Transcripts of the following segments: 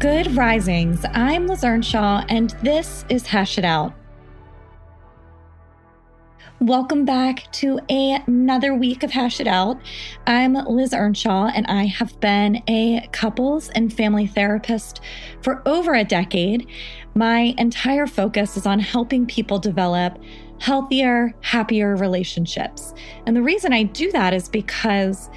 Good risings. I'm Liz Earnshaw, and this is Hash It Out. Welcome back to another week of Hash It Out. I'm Liz Earnshaw, and I have been a couples and family therapist for over a decade. My entire focus is on helping people develop healthier, happier relationships. And the reason I do that is because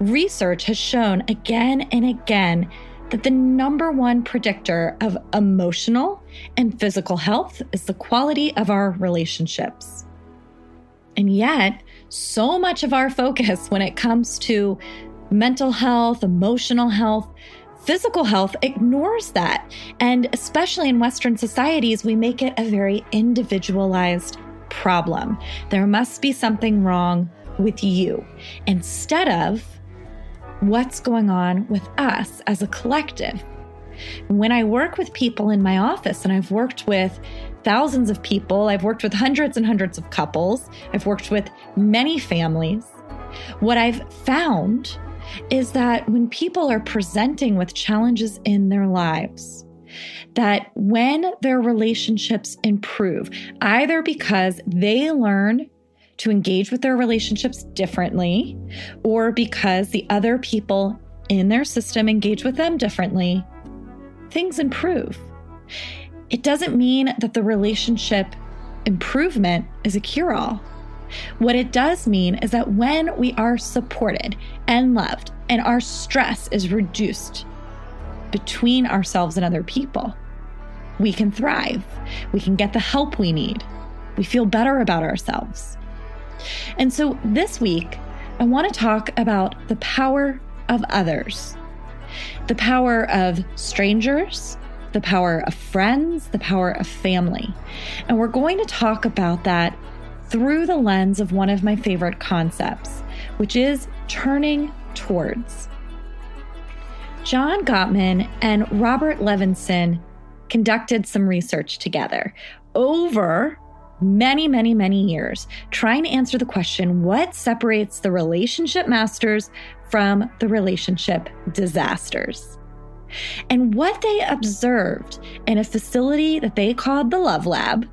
research has shown again and again that the number one predictor of emotional and physical health is the quality of our relationships. And yet, so much of our focus when it comes to mental health, emotional health, physical health ignores that. And especially in Western societies, we make it a very individualized problem. There must be something wrong with you instead of what's going on with us as a collective. When I work with people in my office, and I've worked with thousands of people, I've worked with hundreds and hundreds of couples, I've worked with many families, what I've found is that when people are presenting with challenges in their lives, that when their relationships improve, either because they learn to engage with their relationships differently, or because the other people in their system engage with them differently, things improve. It doesn't mean that the relationship improvement is a cure all. What it does mean is that when we are supported and loved and our stress is reduced between ourselves and other people, we can thrive. We can get the help we need. We feel better about ourselves. And so this week, I want to talk about the power of others, the power of strangers, the power of friends, the power of family. And we're going to talk about that through the lens of one of my favorite concepts, which is turning towards. John Gottman and Robert Levenson conducted some research together over many, many, many years trying to answer the question what separates the relationship masters from the relationship disasters? And what they observed in a facility that they called the Love Lab,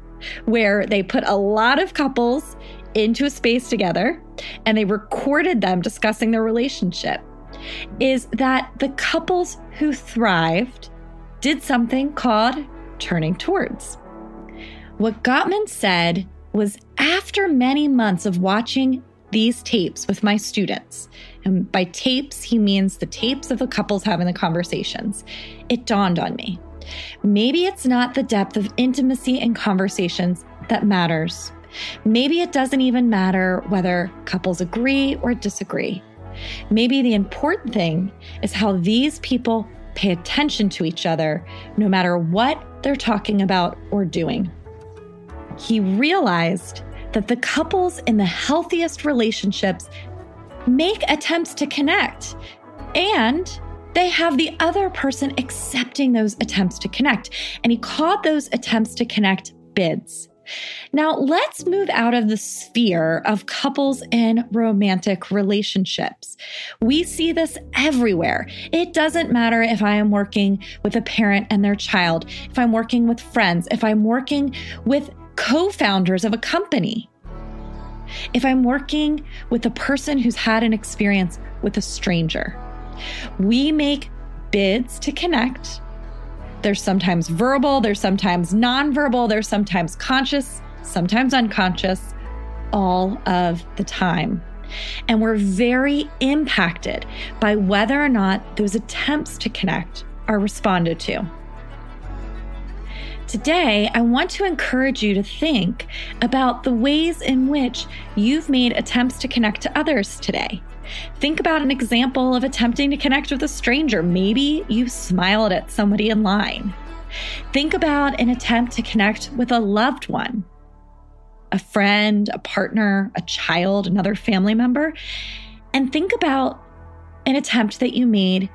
where they put a lot of couples into a space together and they recorded them discussing their relationship, is that the couples who thrived did something called turning towards. What Gottman said was after many months of watching these tapes with my students, and by tapes, he means the tapes of the couples having the conversations, it dawned on me. Maybe it's not the depth of intimacy and conversations that matters. Maybe it doesn't even matter whether couples agree or disagree. Maybe the important thing is how these people pay attention to each other, no matter what they're talking about or doing he realized that the couples in the healthiest relationships make attempts to connect and they have the other person accepting those attempts to connect. And he called those attempts to connect bids. Now, let's move out of the sphere of couples in romantic relationships. We see this everywhere. It doesn't matter if I am working with a parent and their child, if I'm working with friends, if I'm working with co founders of a company. If I'm working with a person who's had an experience with a stranger, we make bids to connect. They're sometimes verbal, they're sometimes nonverbal, there's sometimes conscious, sometimes unconscious, all of the time. And we're very impacted by whether or not those attempts to connect are responded to. Today, I want to encourage you to think about the ways in which you've made attempts to connect to others today. Think about an example of attempting to connect with a stranger. Maybe you smiled at somebody in line. Think about an attempt to connect with a loved one, a friend, a partner, a child, another family member. And think about an attempt that you made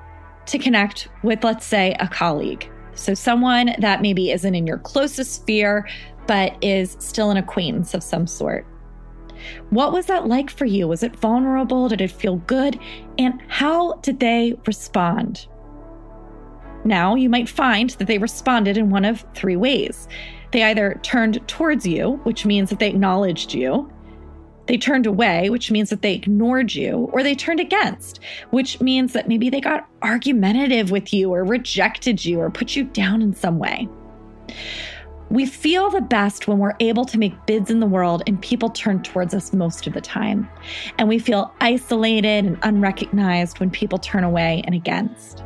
to connect with, let's say, a colleague. So, someone that maybe isn't in your closest sphere, but is still an acquaintance of some sort. What was that like for you? Was it vulnerable? Did it feel good? And how did they respond? Now, you might find that they responded in one of three ways. They either turned towards you, which means that they acknowledged you. They turned away, which means that they ignored you, or they turned against, which means that maybe they got argumentative with you or rejected you or put you down in some way. We feel the best when we're able to make bids in the world and people turn towards us most of the time. And we feel isolated and unrecognized when people turn away and against.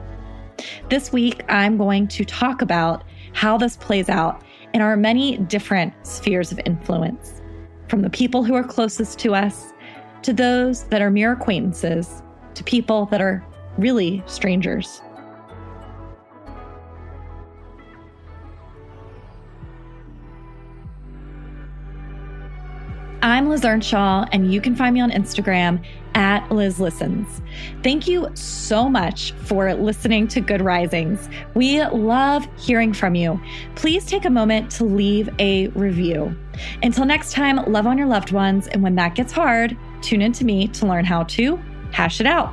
This week, I'm going to talk about how this plays out in our many different spheres of influence, from the people who are closest to us to those that are mere acquaintances to people that are really strangers. I'm Liz Earnshaw, and you can find me on Instagram at Liz Listens. Thank you so much for listening to Good Risings. We love hearing from you. Please take a moment to leave a review. Until next time, love on your loved ones. And when that gets hard, tune in to me to learn how to hash it out.